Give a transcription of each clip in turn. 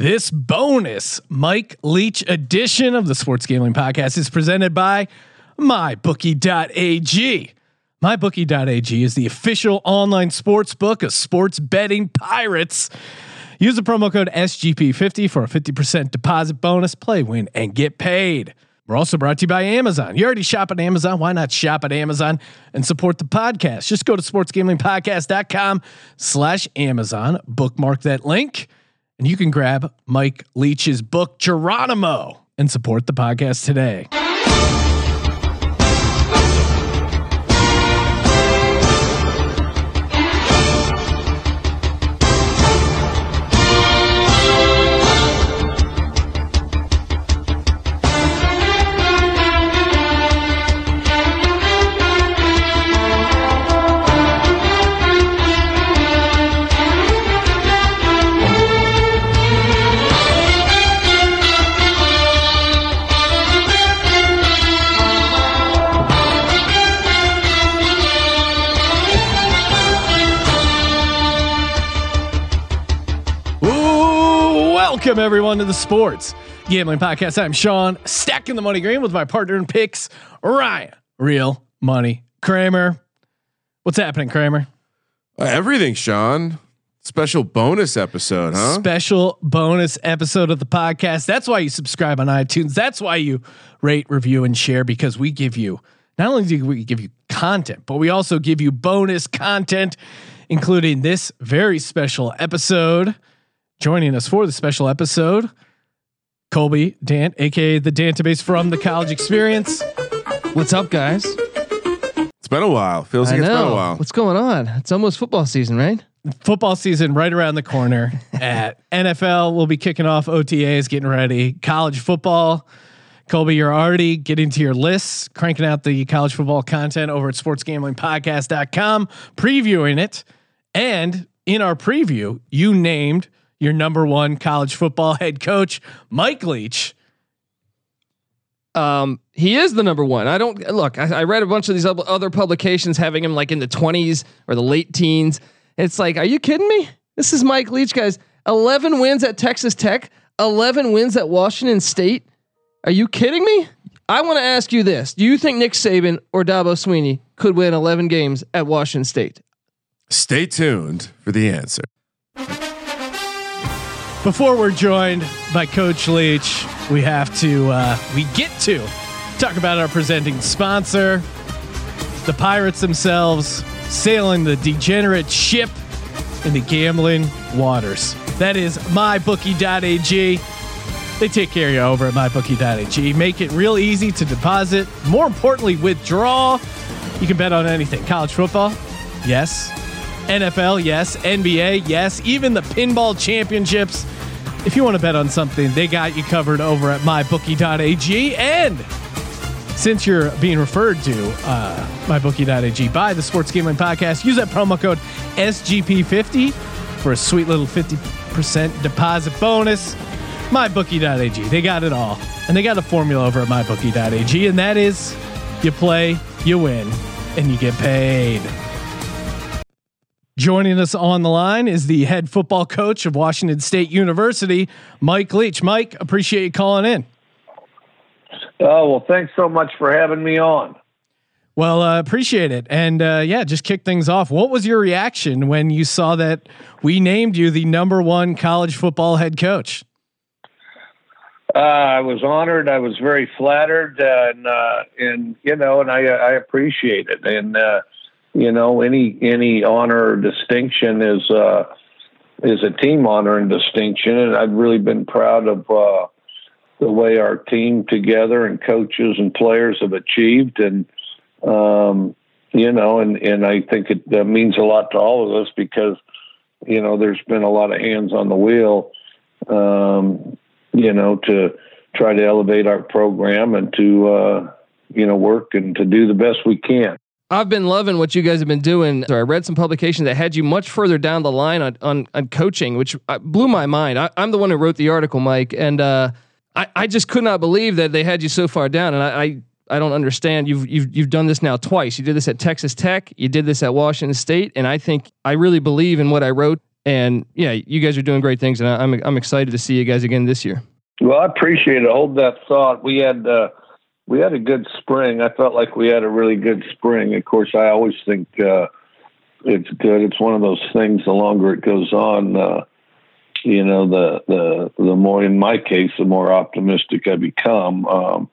This bonus Mike Leach edition of the Sports Gambling Podcast is presented by MyBookie.ag. MyBookie.ag is the official online sports book of sports betting pirates. Use the promo code SGP50 for a 50% deposit bonus. Play, win, and get paid. We're also brought to you by Amazon. You already shop at Amazon. Why not shop at Amazon and support the podcast? Just go to sportsgamblingpodcast.com slash Amazon, bookmark that link, and you can grab Mike Leach's book, Geronimo, and support the podcast today. Welcome everyone to the Sports Gambling Podcast. I'm Sean, stacking the money green with my partner in picks, Ryan, real money Kramer. What's happening, Kramer? Uh, everything, Sean. Special bonus episode, huh? Special bonus episode of the podcast. That's why you subscribe on iTunes. That's why you rate, review, and share because we give you not only do we give you content, but we also give you bonus content, including this very special episode. Joining us for the special episode, Colby Dant, aka the Dantabase from the College Experience. What's up, guys? it's been a while. Feels I like it's been a while. What's going on? It's almost football season, right? Football season right around the corner. At NFL, we'll be kicking off OTAs, getting ready. College football. Colby, you're already getting to your lists, cranking out the college football content over at sportsgamblingpodcast.com, previewing it. And in our preview, you named your number one college football head coach, Mike Leach. Um, he is the number one. I don't look. I, I read a bunch of these other publications having him like in the twenties or the late teens. It's like, are you kidding me? This is Mike Leach, guys. Eleven wins at Texas Tech. Eleven wins at Washington State. Are you kidding me? I want to ask you this: Do you think Nick Saban or Dabo Swinney could win eleven games at Washington State? Stay tuned for the answer. Before we're joined by Coach Leach, we have to, uh, we get to talk about our presenting sponsor, the Pirates themselves, sailing the degenerate ship in the gambling waters. That is mybookie.ag. They take care of you over at mybookie.ag. Make it real easy to deposit. More importantly, withdraw. You can bet on anything. College football, yes. NFL, yes. NBA, yes. Even the pinball championships. If you want to bet on something, they got you covered over at mybookie.ag. And since you're being referred to uh, mybookie.ag by the Sports Gambling Podcast, use that promo code SGP50 for a sweet little 50% deposit bonus. MyBookie.ag, they got it all. And they got a formula over at MyBookie.ag, and that is you play, you win, and you get paid. Joining us on the line is the head football coach of Washington State University, Mike Leach. Mike, appreciate you calling in. Oh, well, thanks so much for having me on. Well, uh, appreciate it. And uh, yeah, just kick things off. What was your reaction when you saw that we named you the number one college football head coach? Uh, I was honored. I was very flattered, and uh, and you know, and I I appreciate it. And uh, you know, any any honor or distinction is uh, is a team honor and distinction, and I've really been proud of uh, the way our team together and coaches and players have achieved, and um, you know, and and I think it means a lot to all of us because you know there's been a lot of hands on the wheel. Um, you know, to try to elevate our program and to, uh, you know, work and to do the best we can. I've been loving what you guys have been doing. So I read some publications that had you much further down the line on on, on coaching, which uh, blew my mind. I, am the one who wrote the article, Mike, and uh, I I just could not believe that they had you so far down. And I, I I don't understand. You've you've you've done this now twice. You did this at Texas Tech. You did this at Washington State, and I think I really believe in what I wrote And yeah, you guys are doing great things, and I, I'm I'm excited to see you guys again this year. Well, I appreciate it. Hold that thought. We had uh, we had a good spring. I felt like we had a really good spring. Of course, I always think uh, it's good. It's one of those things. The longer it goes on, uh, you know, the the the more, in my case, the more optimistic I become. Um,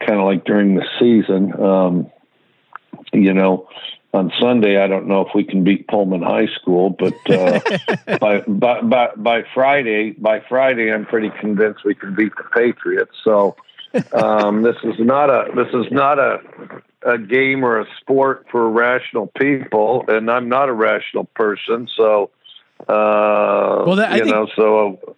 kind of like during the season, um, you know. On Sunday, I don't know if we can beat Pullman High School, but uh, by, by by by Friday, by Friday, I'm pretty convinced we can beat the Patriots. So um, this is not a this is not a a game or a sport for rational people, and I'm not a rational person. So, uh, well, that, you think, know, so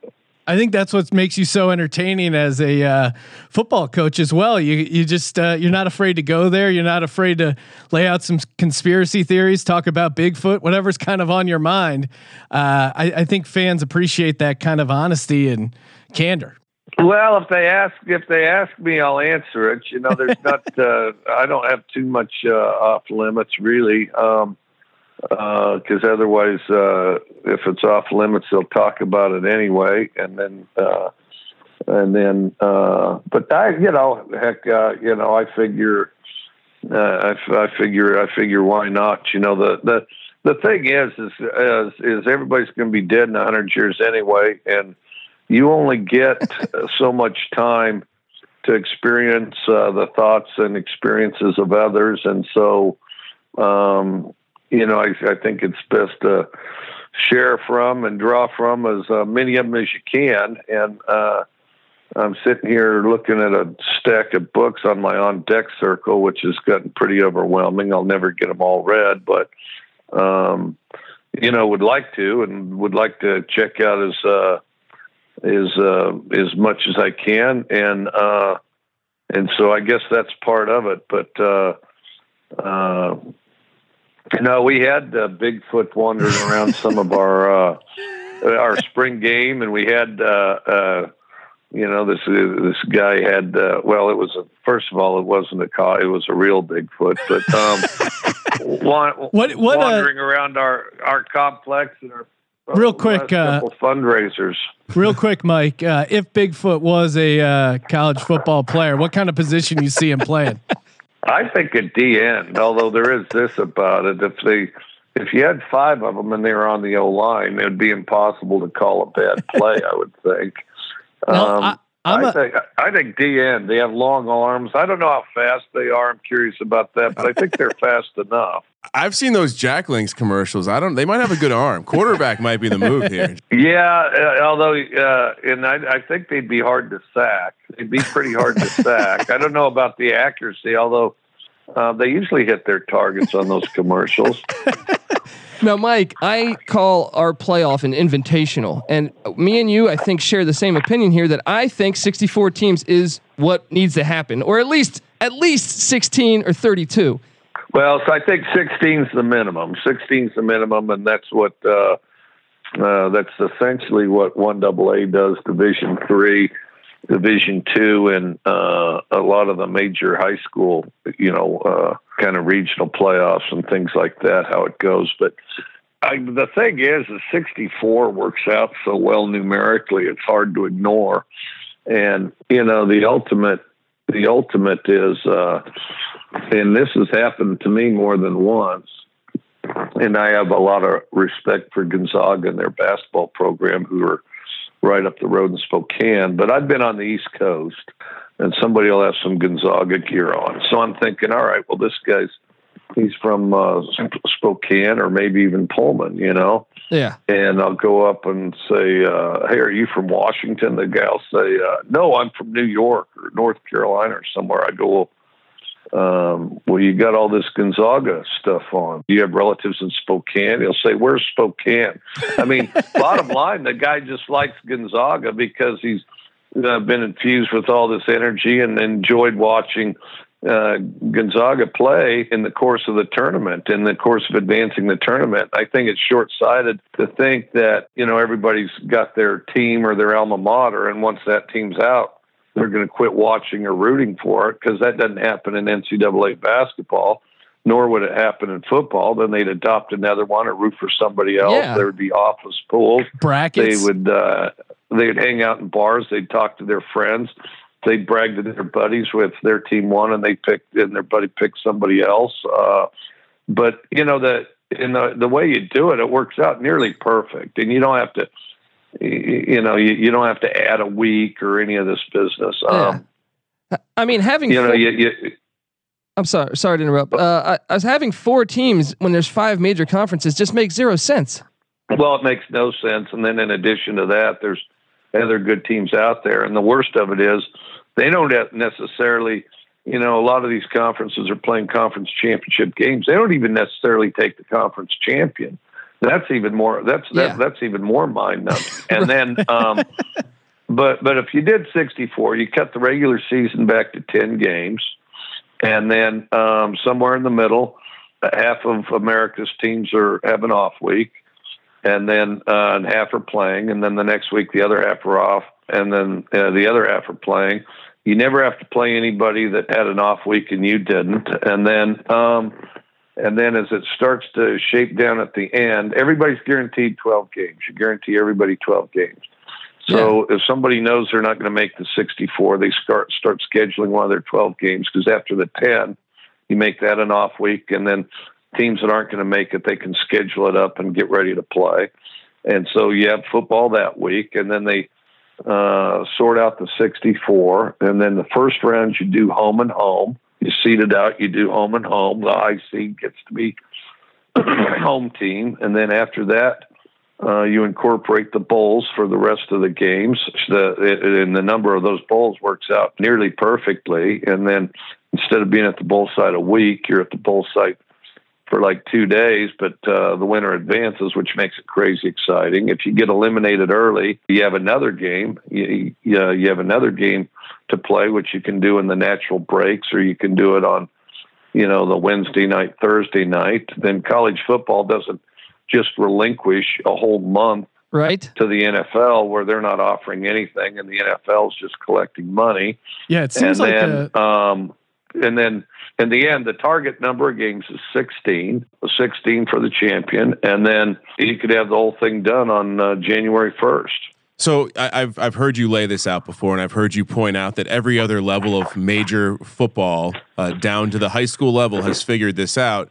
I think that's what makes you so entertaining as a uh, football coach as well. You you just uh, you're not afraid to go there. You're not afraid to lay out some conspiracy theories, talk about Bigfoot, whatever's kind of on your mind. Uh, I, I think fans appreciate that kind of honesty and candor. Well, if they ask if they ask me, I'll answer it. You know, there's not. Uh, I don't have too much uh, off limits really. Um, because uh, otherwise, uh, if it's off limits, they'll talk about it anyway, and then, uh, and then, uh, but I, you know, heck, uh, you know, I figure, uh, I, I figure, I figure, why not? You know, the the the thing is, is is, is everybody's going to be dead in a hundred years anyway, and you only get so much time to experience the thoughts and experiences of others, and so. Um, you know, I, I think it's best to share from and draw from as uh, many of them as you can. And uh, I'm sitting here looking at a stack of books on my on deck circle, which has gotten pretty overwhelming. I'll never get them all read, but um, you know, would like to and would like to check out as uh, as uh, as much as I can, and uh, and so I guess that's part of it. But uh, uh, no, we had uh, Bigfoot wandering around some of our uh, our spring game, and we had uh, uh, you know this uh, this guy had uh, well, it was a, first of all, it wasn't a car, it was a real Bigfoot, but um, what, what, wandering around our our complex and our real quick uh, fundraisers. Real quick, Mike. Uh, if Bigfoot was a uh, college football player, what kind of position you see him playing? I think at the end, although there is this about it, if they if you had five of them and they were on the O line, it would be impossible to call a bad play. I would think. Um, I, I think I think DN. They have long arms. I don't know how fast they are. I'm curious about that, but I think they're fast enough. I've seen those Jack Links commercials. I don't. They might have a good arm. Quarterback might be the move here. Yeah, uh, although, uh, and I, I think they'd be hard to sack. They'd be pretty hard to sack. I don't know about the accuracy, although uh, they usually hit their targets on those commercials. Now, Mike, I call our playoff an invitational, and me and you, I think, share the same opinion here. That I think 64 teams is what needs to happen, or at least at least 16 or 32. Well, so I think 16 is the minimum. 16 is the minimum, and that's what uh, uh, that's essentially what one AA does. Division three. Division two and uh, a lot of the major high school, you know, uh, kind of regional playoffs and things like that. How it goes, but I, the thing is, the 64 works out so well numerically; it's hard to ignore. And you know, the ultimate, the ultimate is, uh, and this has happened to me more than once. And I have a lot of respect for Gonzaga and their basketball program, who are right up the road in Spokane. But I've been on the East Coast, and somebody will have some Gonzaga gear on. So I'm thinking, all right, well, this guy's he's from uh, Spokane or maybe even Pullman, you know. Yeah. And I'll go up and say, uh, "Hey, are you from Washington?" The gal say, uh, "No, I'm from New York or North Carolina or somewhere." I go, well, um, well, you got all this Gonzaga stuff on. You have relatives in Spokane. He'll say, "Where's Spokane?" I mean, bottom line, the guy just likes Gonzaga because he's uh, been infused with all this energy and enjoyed watching uh, Gonzaga play in the course of the tournament, in the course of advancing the tournament. I think it's short sighted to think that, you know, everybody's got their team or their alma mater, and once that team's out, they're going to quit watching or rooting for it because that doesn't happen in NCAA basketball. nor would it happen in football. Then they'd adopt another one or root for somebody else. Yeah. There would be office pools. Brackets. They would uh, they'd hang out in bars. They'd talk to their friends. They'd brag to their buddies with their team won, and they picked and their buddy picked somebody else. Uh, but you know the in the the way you do it, it works out nearly perfect, and you don't have to. You know, you, you don't have to add a week or any of this business. Um, I mean, having you know, four- you, you, I'm sorry, sorry to interrupt. Uh, I, I was having four teams when there's five major conferences just makes zero sense. Well, it makes no sense. And then in addition to that, there's other good teams out there. And the worst of it is they don't necessarily, you know, a lot of these conferences are playing conference championship games. They don't even necessarily take the conference champion. That's even more. That's that, Yeah. that's even more mind numbing. And then, um, but but if you did 64, you cut the regular season back to 10 games, and then um, somewhere in the middle, half of America's teams are have an off week and then uh, and half are playing, and then the next week the other half are off, and then uh, the other half are playing. You never have to play anybody that had an off week and you didn't, and then um, and then as it starts to shape down at the end, everybody's guaranteed twelve games. You guarantee everybody twelve games. So if somebody knows they're not going to make the sixty-four, they start start scheduling one of their twelve games because after the ten, you make that an off week, and then teams that aren't going to make it, they can schedule it up and get ready to play. And so you have football that week, and then they uh, sort out the 64. And then the first round, you do home and home. You seed it out, you do home and home. The high seed gets to be home team. And then after that, uh, you incorporate the bowls for the rest of the games. The, and the number of those bowls works out nearly perfectly. And then instead of being at the bowl site a week, you're at the bowl site for like two days, but uh, the winner advances, which makes it crazy exciting. If you get eliminated early, you have another game. You, you, you have another game to play, which you can do in the natural breaks, or you can do it on, you know, the Wednesday night, Thursday night. Then college football doesn't just relinquish a whole month Right? to the NFL where they're not offering anything, and the NFL is just collecting money yeah, it seems and like then, a, um, and then in the end, the target number of games is 16, 16 for the champion, and then you could have the whole thing done on uh, January 1st. So I, I've I've heard you lay this out before, and I've heard you point out that every other level of major football, uh, down to the high school level, has figured this out.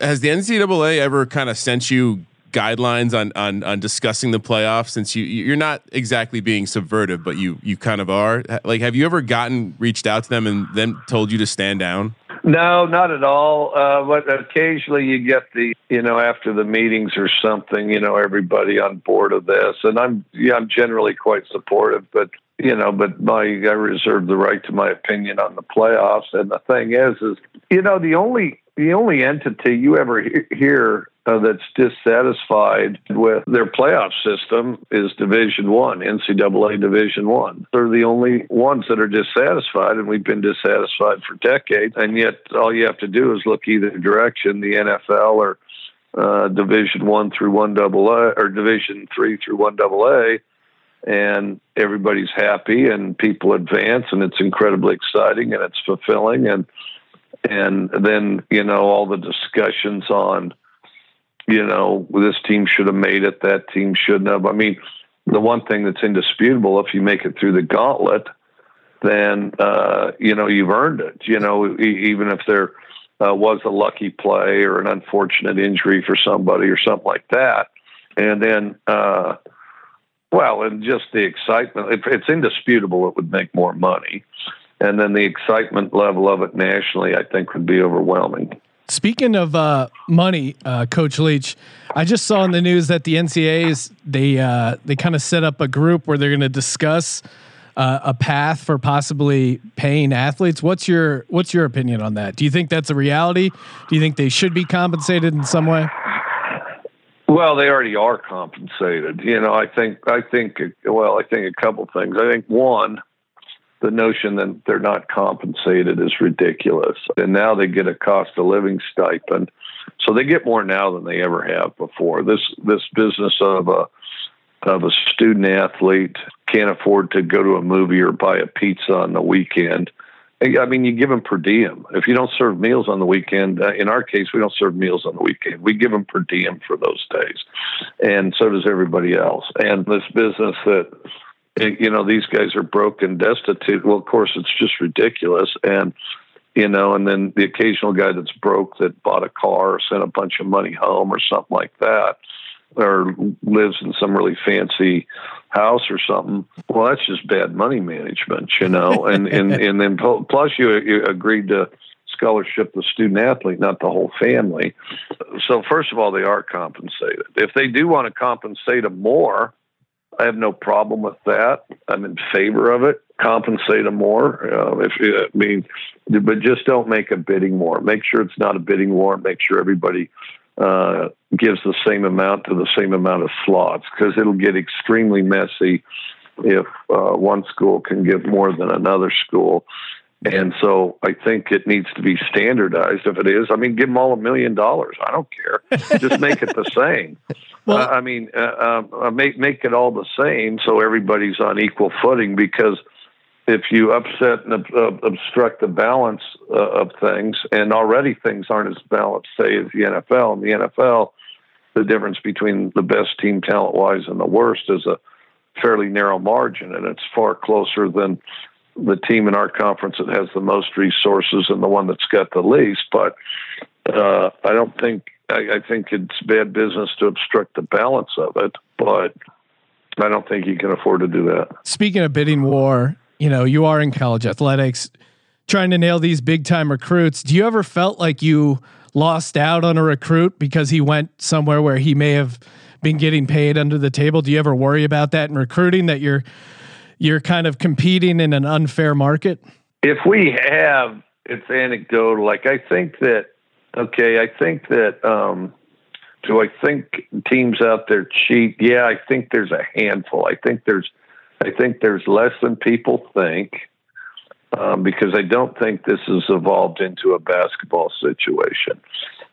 Has the NCAA ever kind of sent you guidelines on on on discussing the playoffs? Since you you're not exactly being subvertive, but you you kind of are. Like, have you ever gotten reached out to them and then told you to stand down? No, not at all. Uh, but occasionally you get the, you know, after the meetings or something, you know, everybody on board of this, and I'm, yeah, I'm generally quite supportive, but you know, but my I reserve the right to my opinion on the playoffs. And the thing is, is you know, the only the only entity you ever he- hear uh, that's dissatisfied with their playoff system is Division One, NCAA Division One. They're the only ones that are dissatisfied, and we've been dissatisfied for decades. And yet, all you have to do is look either direction, the NFL or uh, Division One through One Double A, or Division Three through One Double A, and everybody's happy, and people advance, and it's incredibly exciting, and it's fulfilling, and and then you know all the discussions on you know this team should have made it that team shouldn't have. I mean the one thing that's indisputable if you make it through the gauntlet then uh you know you've earned it. You know even if there uh, was a lucky play or an unfortunate injury for somebody or something like that. And then uh well and just the excitement if it's indisputable it would make more money. And then the excitement level of it nationally, I think, would be overwhelming. Speaking of uh, money, uh, Coach Leach, I just saw in the news that the NCAA's they uh, they kind of set up a group where they're going to discuss uh, a path for possibly paying athletes. What's your what's your opinion on that? Do you think that's a reality? Do you think they should be compensated in some way? Well, they already are compensated. You know, I think I think well, I think a couple things. I think one, the notion that they're not compensated is ridiculous. And now they get a cost of living stipend. So they get more now than they ever have before. This this business of a of a student athlete can't afford to go to a movie or buy a pizza on the weekend I mean, you give them per diem. If you don't serve meals on the weekend, uh, in our case, we don't serve meals on the weekend. We give them per diem for those days, and so does everybody else. And this business that you know these guys are broke and destitute. Well, of course, it's just ridiculous. And you know, and then the occasional guy that's broke that bought a car or sent a bunch of money home or something like that, or lives in some really fancy house or something. Well, that's just bad money management, you know. and and and then plus you, you agreed to scholarship the student athlete, not the whole family. So first of all, they are compensated. If they do want to compensate them more, I have no problem with that. I'm in favor of it. Compensate them more. Uh, if I mean, but just don't make a bidding war. Make sure it's not a bidding war. Make sure everybody uh, gives the same amount to the same amount of slots because it'll get extremely messy if uh, one school can give more than another school. And so I think it needs to be standardized. If it is, I mean, give them all a million dollars. I don't care. Just make it the same. Well, uh, I mean, uh, uh, make make it all the same so everybody's on equal footing. Because if you upset and uh, obstruct the balance uh, of things, and already things aren't as balanced, say, as the NFL. In the NFL, the difference between the best team talent wise and the worst is a fairly narrow margin, and it's far closer than the team in our conference that has the most resources and the one that's got the least. But uh, I don't think I, I think it's bad business to obstruct the balance of it. But I don't think you can afford to do that. Speaking of bidding war, you know, you are in college athletics trying to nail these big time recruits. Do you ever felt like you lost out on a recruit because he went somewhere where he may have been getting paid under the table? Do you ever worry about that in recruiting that you're you're kind of competing in an unfair market? If we have, it's anecdotal. Like I think that, okay, I think that, um, do I think teams out there cheat? Yeah, I think there's a handful. I think there's, I think there's less than people think. Um, because I don't think this has evolved into a basketball situation.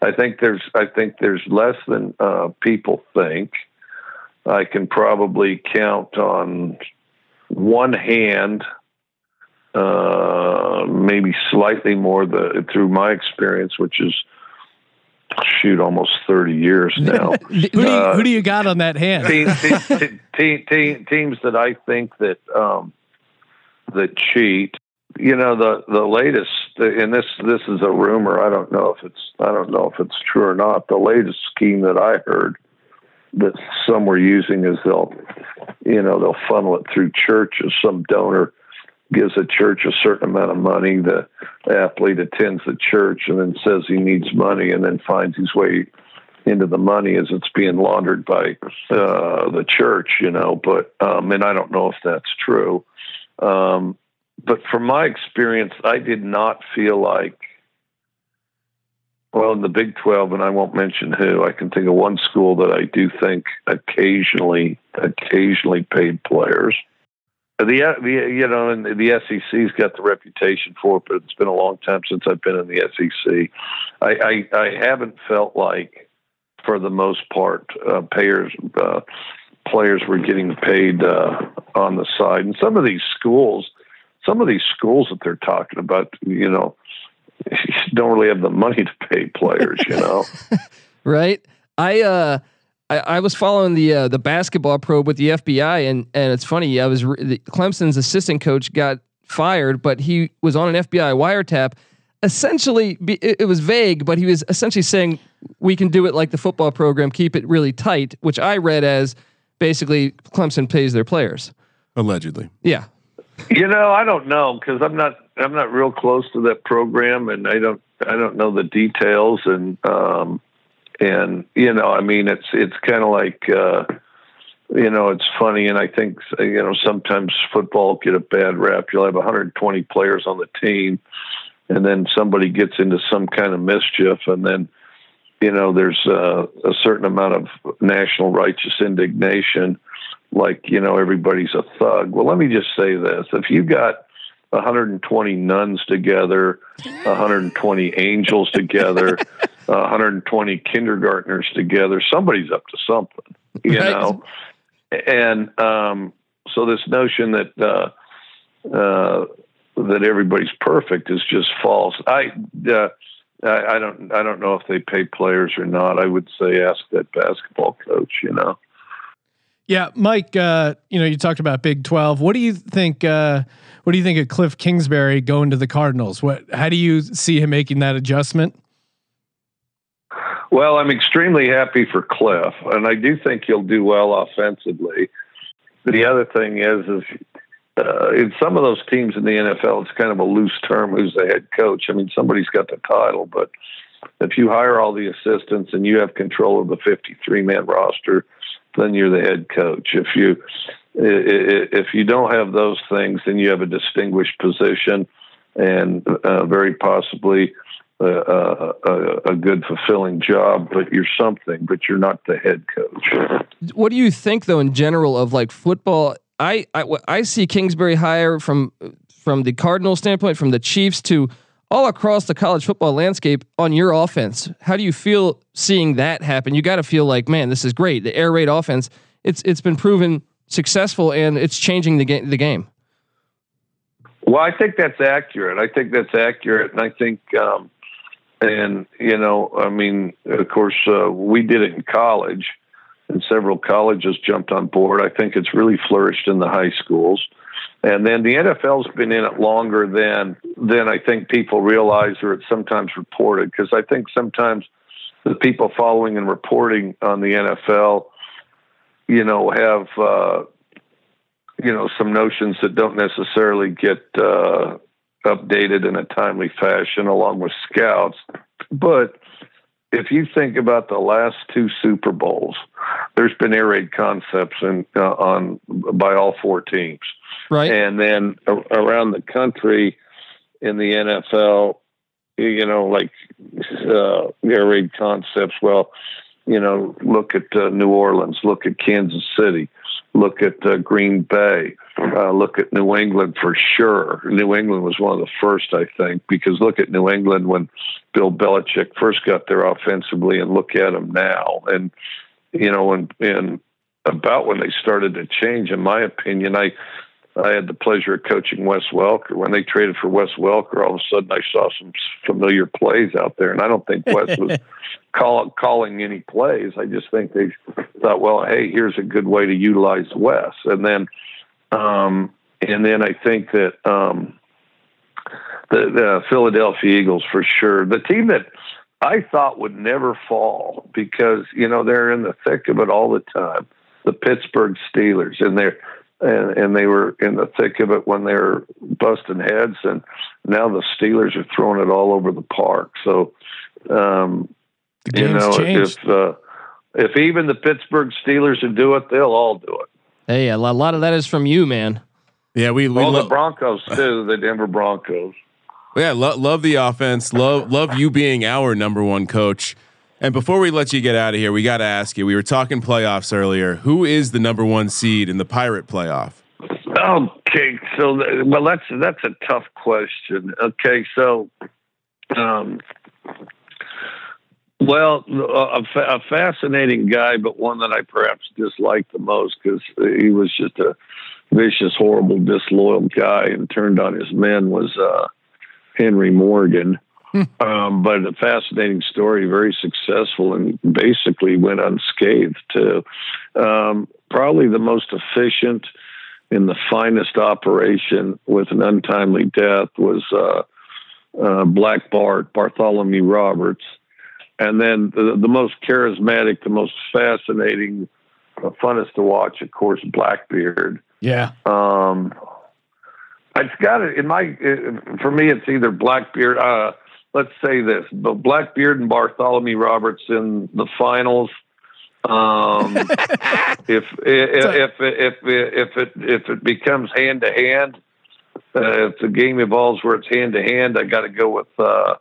I think there's I think there's less than uh, people think. I can probably count on one hand, uh, maybe slightly more the through my experience, which is shoot almost 30 years now. who, do you, uh, who do you got on that hand? team, team, team, teams that I think that um, that cheat. You know the the latest, and this this is a rumor. I don't know if it's I don't know if it's true or not. The latest scheme that I heard that some were using is they'll, you know, they'll funnel it through churches. Some donor gives a church a certain amount of money. The athlete attends the church and then says he needs money and then finds his way into the money as it's being laundered by uh, the church, you know. But um, and I don't know if that's true. Um, but from my experience, I did not feel like well, in the Big 12, and I won't mention who, I can think of one school that I do think occasionally, occasionally paid players. The, the you know, and the SEC's got the reputation for it, but it's been a long time since I've been in the SEC. I, I, I haven't felt like, for the most part, uh, payers, uh, players were getting paid uh, on the side. And some of these schools, some of these schools that they're talking about, you know, don't really have the money to pay players, you know. right. I uh I, I was following the uh, the basketball probe with the FBI, and and it's funny. I was re- Clemson's assistant coach got fired, but he was on an FBI wiretap. Essentially, it, it was vague, but he was essentially saying we can do it like the football program, keep it really tight, which I read as basically Clemson pays their players. Allegedly, yeah. You know, I don't know because I'm not I'm not real close to that program, and I don't I don't know the details, and um, and you know, I mean, it's it's kind of like uh, you know, it's funny, and I think you know sometimes football get a bad rap. You'll have 120 players on the team, and then somebody gets into some kind of mischief, and then you know there's uh, a certain amount of national righteous indignation like you know everybody's a thug well let me just say this if you got 120 nuns together, 120 angels together, 120 kindergartners together. Somebody's up to something, you right. know. And um, so this notion that uh, uh, that everybody's perfect is just false. I, uh, I, I don't, I don't know if they pay players or not. I would say ask that basketball coach. You know. Yeah, Mike. Uh, you know, you talked about Big Twelve. What do you think? Uh, what do you think of Cliff Kingsbury going to the Cardinals? What? How do you see him making that adjustment? Well, I'm extremely happy for Cliff, and I do think he'll do well offensively. The other thing is, is uh, in some of those teams in the NFL, it's kind of a loose term who's the head coach. I mean, somebody's got the title, but if you hire all the assistants and you have control of the 53 man roster, then you're the head coach. If you if you don't have those things, then you have a distinguished position and uh, very possibly a, a, a, good, fulfilling job. But you're something, but you're not the head coach. What do you think, though, in general of like football? I, I, I see Kingsbury hire from from the Cardinal standpoint, from the Chiefs to all across the college football landscape on your offense. How do you feel seeing that happen? You got to feel like, man, this is great. The air raid offense, it's it's been proven successful and it's changing the game. The game. Well, I think that's accurate. I think that's accurate, and I think, um, and you know, I mean, of course, uh, we did it in college and several colleges jumped on board. I think it's really flourished in the high schools. And then the NFL's been in it longer than than I think people realize or it's sometimes reported because I think sometimes the people following and reporting on the NFL, you know, have uh, you know some notions that don't necessarily get uh, updated in a timely fashion along with scouts. But if you think about the last two Super Bowls, there's been air raid concepts in, uh, on by all four teams, right? And then around the country in the NFL, you know, like uh, air raid concepts. Well, you know, look at uh, New Orleans, look at Kansas City, look at uh, Green Bay, uh, look at New England for sure. New England was one of the first, I think, because look at New England when Bill Belichick first got there offensively, and look at them now. And you know, and and about when they started to change, in my opinion, I I had the pleasure of coaching Wes Welker. When they traded for Wes Welker, all of a sudden I saw some familiar plays out there, and I don't think Wes was call, calling any plays. I just think they thought, well, hey, here's a good way to utilize Wes, and then, um, and then I think that um, the, the Philadelphia Eagles for sure, the team that I thought would never fall because you know they're in the thick of it all the time. The Pittsburgh Steelers, and they're and, and they were in the thick of it when they were busting heads, and now the Steelers are throwing it all over the park. So, um, you know, changed. if uh, if even the Pittsburgh Steelers would do it, they'll all do it. Hey, a lot of that is from you, man. Yeah, we, we all lo- the Broncos too. The Denver Broncos. Yeah, lo- love the offense. Love love you being our number one coach. And before we let you get out of here, we got to ask you. We were talking playoffs earlier. Who is the number one seed in the Pirate playoff? Okay, so well, that's that's a tough question. Okay, so, um, well, a, a fascinating guy, but one that I perhaps disliked the most because he was just a vicious, horrible, disloyal guy and turned on his men was uh, Henry Morgan. um, but a fascinating story, very successful, and basically went unscathed too. Um, probably the most efficient in the finest operation with an untimely death was uh, uh, Black Bart, Bartholomew Roberts. And then the, the most charismatic, the most fascinating, the funnest to watch, of course, Blackbeard. Yeah. Um, it's got it in my, for me, it's either Blackbeard, uh, let's say this: Blackbeard and Bartholomew Roberts in the finals. Um, if, if, if if if it if it becomes hand to hand, if the game evolves where it's hand to hand, I got to go with uh,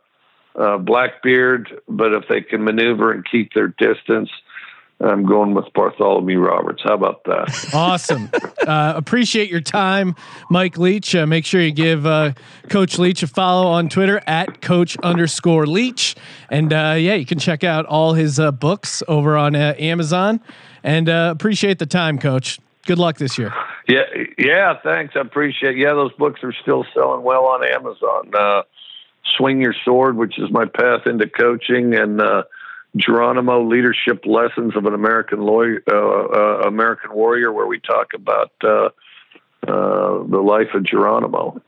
uh, Blackbeard. But if they can maneuver and keep their distance, I'm going with Bartholomew Roberts. How about that? Awesome. uh, appreciate your time, Mike Leach. Uh, make sure you give uh, Coach Leach a follow on Twitter at Coach underscore Leach, and uh, yeah, you can check out all his uh, books over on uh, Amazon. And appreciate the time, Coach. Good luck this year. Yeah, yeah. Thanks, I appreciate. It. Yeah, those books are still selling well on Amazon. Uh, Swing Your Sword, which is my path into coaching, and uh, Geronimo Leadership Lessons of an American lawyer, uh, uh, American Warrior, where we talk about uh, uh, the life of Geronimo.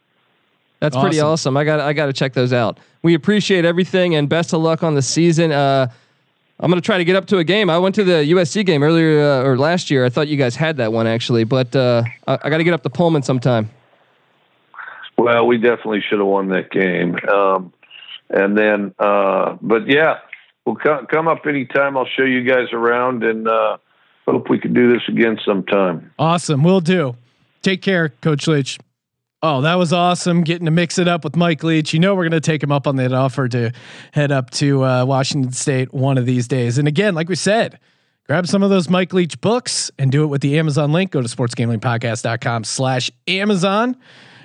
That's awesome. pretty awesome. I got I got to check those out. We appreciate everything and best of luck on the season. Uh, I'm going to try to get up to a game. I went to the USC game earlier uh, or last year. I thought you guys had that one actually, but uh, I, I got to get up to Pullman sometime. Well, we definitely should have won that game. Um, and then, uh, but yeah, we'll come, come up anytime. I'll show you guys around and uh, hope we can do this again sometime. Awesome. We'll do. Take care, Coach Leach. Oh, that was awesome. Getting to mix it up with Mike Leach. You know, we're going to take him up on that offer to head up to uh, Washington State one of these days. And again, like we said, grab some of those Mike Leach books and do it with the Amazon link. Go to sportsgamblingpodcast.com slash Amazon.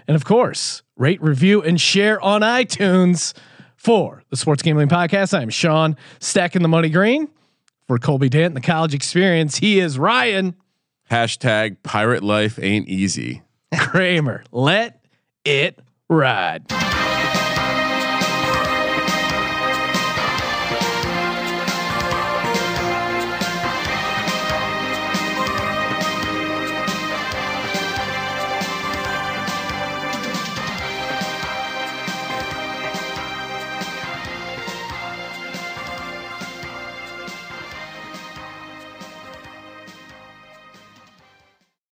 And of course, rate, review, and share on iTunes for the Sports Gambling Podcast. I'm Sean, stacking the money green for Colby Dant, the college experience. He is Ryan. Hashtag pirate life ain't easy. Kramer, let it ride.